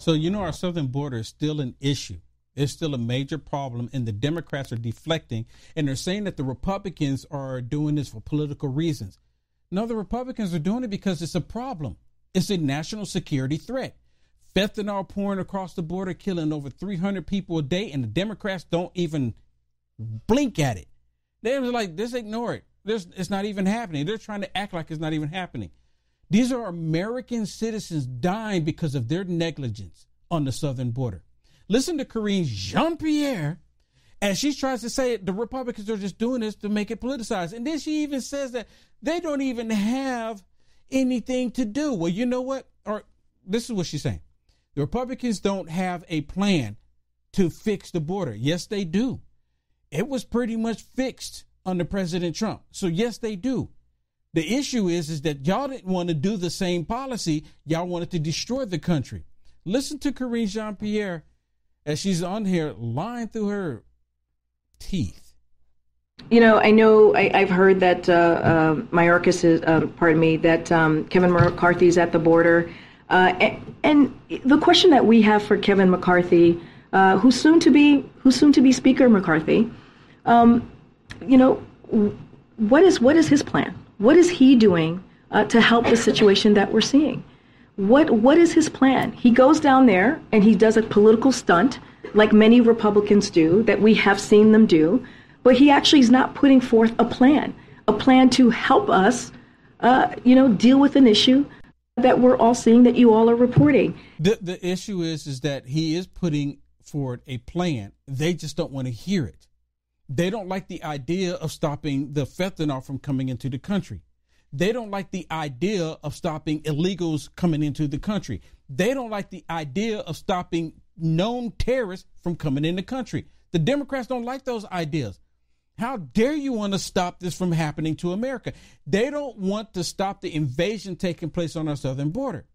So you know our southern border is still an issue. It's still a major problem, and the Democrats are deflecting, and they're saying that the Republicans are doing this for political reasons. No, the Republicans are doing it because it's a problem. It's a national security threat. Fentanyl pouring across the border, killing over 300 people a day, and the Democrats don't even blink at it. They're like, just ignore it. It's not even happening. They're trying to act like it's not even happening. These are American citizens dying because of their negligence on the southern border. Listen to Karine Jean Pierre as she tries to say the Republicans are just doing this to make it politicized. And then she even says that they don't even have anything to do. Well, you know what? Or this is what she's saying. The Republicans don't have a plan to fix the border. Yes, they do. It was pretty much fixed under President Trump. So yes, they do. The issue is is that y'all didn't want to do the same policy. Y'all wanted to destroy the country. Listen to Karine Jean Pierre as she's on here lying through her teeth. You know, I know I, have heard that uh, uh, Mayorkas is, uh, pardon me, that um, Kevin McCarthy's at the border. Uh, and, and, the question that we have for Kevin McCarthy, uh, who's soon to be who's soon to be Speaker McCarthy, um, you know, what is what is his plan? What is he doing uh, to help the situation that we're seeing? What what is his plan? He goes down there and he does a political stunt, like many Republicans do, that we have seen them do, but he actually is not putting forth a plan, a plan to help us, uh, you know, deal with an issue that we're all seeing that you all are reporting. The the issue is is that he is putting forward a plan. They just don't want to hear it. They don't like the idea of stopping the fentanyl from coming into the country. They don't like the idea of stopping illegals coming into the country. They don't like the idea of stopping known terrorists from coming in the country. The Democrats don't like those ideas. How dare you want to stop this from happening to America? They don't want to stop the invasion taking place on our southern border.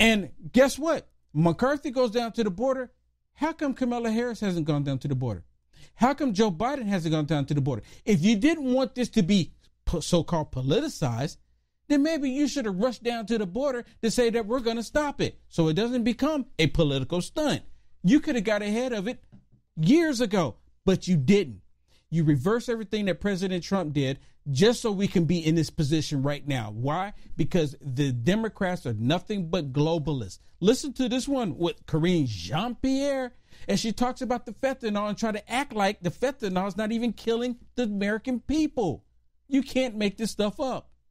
And guess what? McCarthy goes down to the border. How come Kamala Harris hasn't gone down to the border? How come Joe Biden hasn't gone down to the border? If you didn't want this to be so called politicized, then maybe you should have rushed down to the border to say that we're going to stop it so it doesn't become a political stunt. You could have got ahead of it years ago, but you didn't. You reverse everything that President Trump did just so we can be in this position right now. Why? Because the Democrats are nothing but globalists. Listen to this one with Karine Jean Pierre and she talks about the fentanyl and try to act like the fentanyl is not even killing the American people. You can't make this stuff up.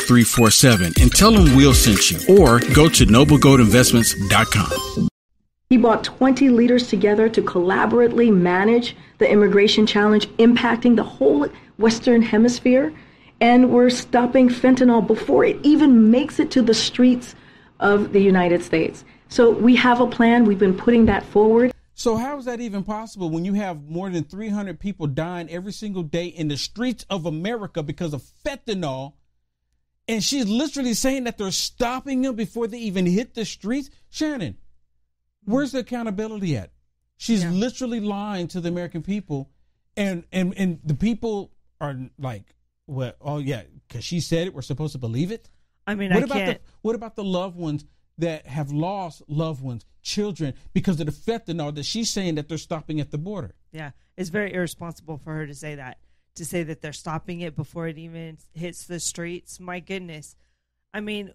5347 and tell them Will sent you or go to noblegoldinvestments.com. He brought 20 leaders together to collaboratively manage the immigration challenge impacting the whole Western Hemisphere. And we're stopping fentanyl before it even makes it to the streets of the United States. So we have a plan. We've been putting that forward. So how is that even possible when you have more than 300 people dying every single day in the streets of America because of fentanyl and she's literally saying that they're stopping them before they even hit the streets. Shannon, where's the accountability at? She's yeah. literally lying to the American people, and and and the people are like, "Well, oh yeah, because she said it. We're supposed to believe it." I mean, what I about can't. the what about the loved ones that have lost loved ones, children, because of the fentanyl that she's saying that they're stopping at the border? Yeah, it's very irresponsible for her to say that to say that they're stopping it before it even hits the streets. My goodness. I mean,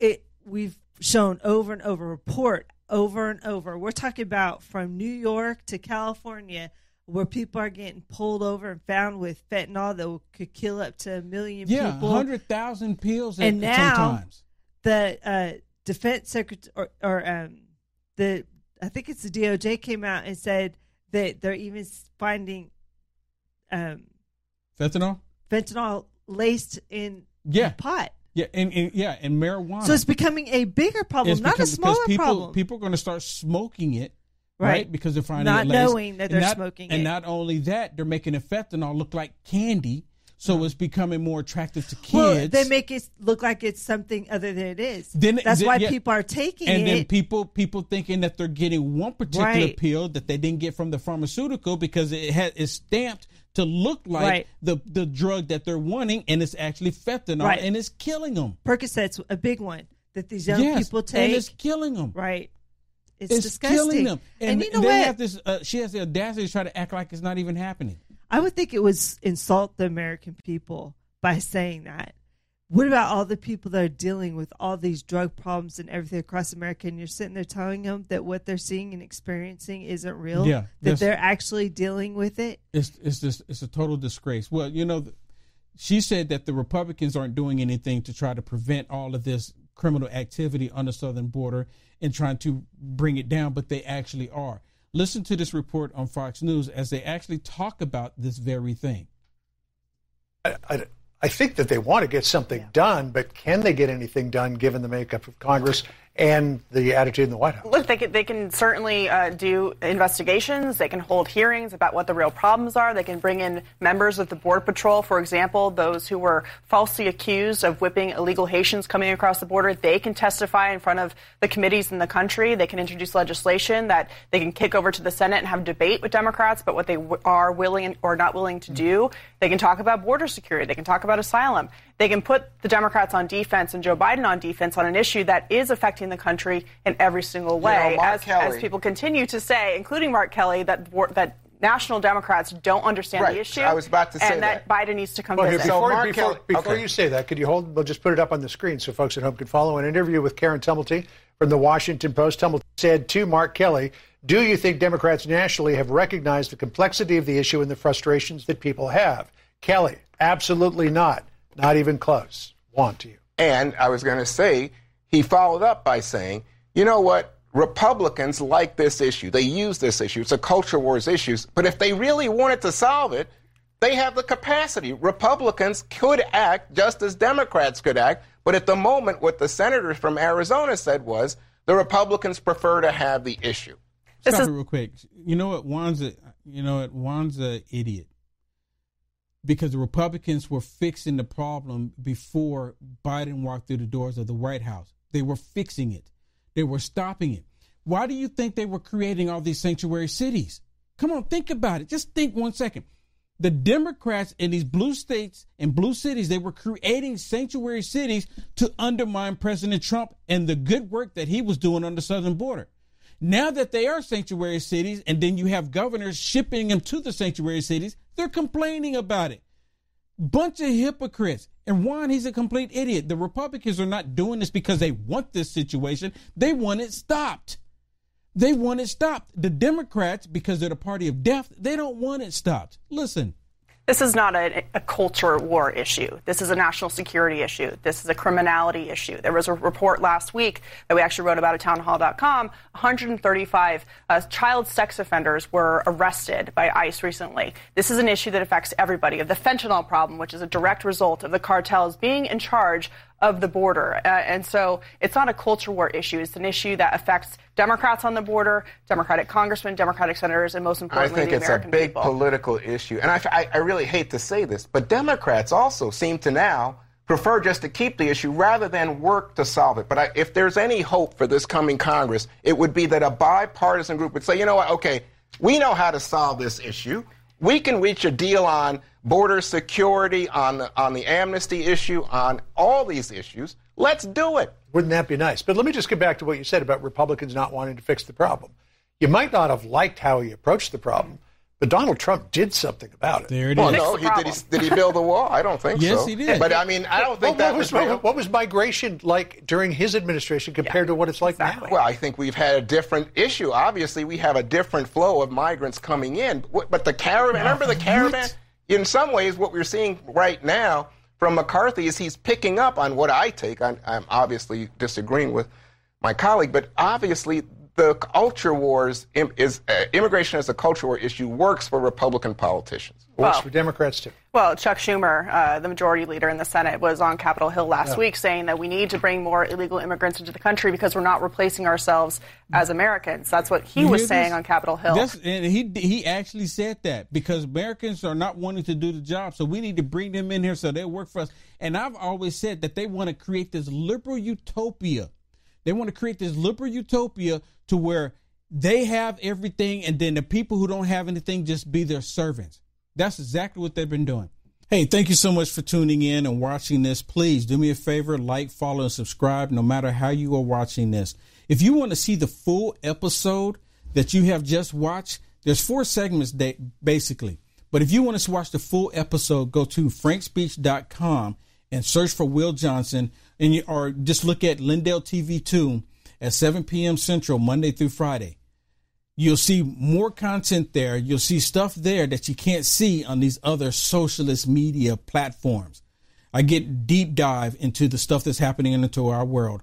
it we've shown over and over report over and over. We're talking about from New York to California where people are getting pulled over and found with fentanyl that could kill up to a million yeah, people. Yeah, 100,000 pills and now sometimes. The uh, defense secretary or, or um, the I think it's the DOJ came out and said that they're even finding um, Fentanyl? Fentanyl laced in yeah. pot. Yeah, and, and yeah, and marijuana. So it's becoming a bigger problem, It's not a smaller people, problem. People are going to start smoking it, right? Right. Because they're finding Not knowing that they're not- smoking And it. And not only that, they're making the fentanyl look like candy, so it's becoming more attractive to kids. well, they make it look like it's something other than it is. Then- That's then- why yeah. people are taking it. and then people people thinking that they're getting one particular Right. pill that they didn't get from the pharmaceutical because it has is stamped to look like Right. the the drug that they're wanting, and it's actually fentanyl, Right. and it's killing them. Percocet's a big one that these young yes, people take, and it's killing them. right. It's, It's disgusting. killing them, and, you know they what? have this. Uh, she has the audacity to try to act like it's not even happening. I would think it was insult the American people by saying that. What about all the people that are dealing with all these drug problems and everything across America? And you're sitting there telling them that what they're seeing and experiencing isn't real. Yeah, that they're actually dealing with it. It's it's just it's a total disgrace. Well, you know, she said that the Republicans aren't doing anything to try to prevent all of this criminal activity on the southern border and trying to bring it down, but they actually are. Listen to this report on Fox News as they actually talk about this very thing. I, I, I think that they want to get something done, but can they get anything done given the makeup of Congress and the attitude in the White House? Look, they can, they can certainly uh, do investigations. They can hold hearings about what the real problems are. They can bring in members of the Border Patrol, for example, those who were falsely accused of whipping illegal Haitians coming across the border. They can testify in front of the committees in the country. They can introduce legislation that they can kick over to the Senate and have debate with Democrats about what they w- are willing or not willing to do. They can talk about border security. They can talk about asylum. They can put the Democrats on defense and Joe Biden on defense on an issue that is affecting the country in every single way. Mark as, Kelly- as people continue to say, including Mark Kelly, that that national Democrats don't understand Right. the issue. I was about to say and that. Biden needs to come Well, here, visit. So before, Mark before, Kelly- before okay. you say that, could you hold? We'll just put it up on the screen so folks at home can follow. An interview with Karen Tumulty from the Washington Post. Tumulty said to Mark Kelly, "Do you think Democrats nationally have recognized the complexity of the issue and the frustrations that people have?" Kelly, absolutely not. Not even close. Want to you? And I was going to say, he followed up by saying, you know what? Republicans like this issue. They use this issue. It's a culture wars issue. But if they really wanted to solve it, they have the capacity. Republicans could act just as Democrats could act. But at the moment, what the senator from Arizona said was the Republicans prefer to have the issue. This Stop is- it real quick. You know what? Juan's a you know what? Juan's a idiot because the Republicans were fixing the problem before Biden walked through the doors of the White House. They were fixing it. They were stopping it. Why do you think they were creating all these sanctuary cities? Come on, think about it. Just think one second. The Democrats in these blue states and blue cities, they were creating sanctuary cities to undermine President Trump and the good work that he was doing on the southern border. Now that they are sanctuary cities, and then you have governors shipping them to the sanctuary cities, they're complaining about it. Bunch of hypocrites. And Juan, he's a complete idiot. The Republicans are not doing this because they want this situation. They want it stopped. They want it stopped. The Democrats, because they're the party of death, they don't want it stopped. Listen. This is not a, a culture war issue. This is a national security issue. This is a criminality issue. There was a report last week that we actually wrote about at townhall.com. 135 uh, child sex offenders were arrested by ICE recently. This is an issue that affects everybody. Of the fentanyl problem, which is a direct result of the cartels being in charge of the border. Uh, and so it's not a culture war issue. It's an issue that affects Democrats on the border, Democratic congressmen, Democratic senators, and most importantly, I think the it's American a big people. political issue. And I, I, I really hate to say this, but Democrats also seem to now prefer just to keep the issue rather than work to solve it. But I, if there's any hope for this coming Congress, it would be that a bipartisan group would say, you know what, okay, we know how to solve this issue. We can reach a deal on border security, on the, on the amnesty issue, on all these issues. Let's do it. Wouldn't that be nice? But let me just get back to what you said about Republicans not wanting to fix the problem. You might not have liked how he approached the problem, but Donald Trump did something about it. There it Well, is. no, he, did, he, did he build the wall? I don't think Yes, so. Yes, he did. But I mean, I don't think What- that what was was, what was migration like during his administration compared to what it's like exactly. now? Well, I think we've had a different issue. Obviously, we have a different flow of migrants coming in. But but the caravan, remember the caravan? In some ways, what we're seeing right now from McCarthy is he's picking up on what I take. I'm, I'm obviously disagreeing with my colleague, but obviously the culture wars is uh, immigration as a culture war issue works for Republican politicians. Works well, for Democrats too. Well, Chuck Schumer, uh, the majority leader in the Senate, was on Capitol Hill last yeah. week saying that we need to bring more illegal immigrants into the country because we're not replacing ourselves as Americans. That's what he was saying on Capitol Hill. and he he actually said that because Americans are not wanting to do the job, so we need to bring them in here so they work for us. And I've always said that they want to create this liberal utopia. They want to create this liberal utopia to where they have everything, and then the people who don't have anything just be their servants. That's exactly what they've been doing. Hey, thank you so much for tuning in and watching this. Please do me a favor, like, follow, and subscribe no matter how you are watching this. If you want to see the full episode that you have just watched, there's four segments basically. But if you want to watch the full episode, go to frankspeech.com and search for Will Johnson, and you, or just look at Lindell TV 2 at 7 p.m. Central, Monday through Friday. You'll see more content there. You'll see stuff there that you can't see on these other socialist media platforms. I get deep dive into the stuff that's happening into our world.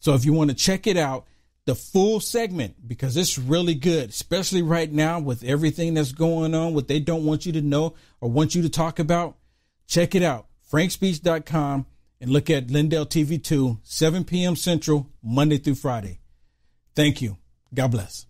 So if you want to check it out, the full segment, because it's really good, especially right now with everything that's going on, what they don't want you to know or want you to talk about, check it out. frankspeech.com and look at Lindell TV 2, 7 p.m. Central, Monday through Friday. Thank you. God bless.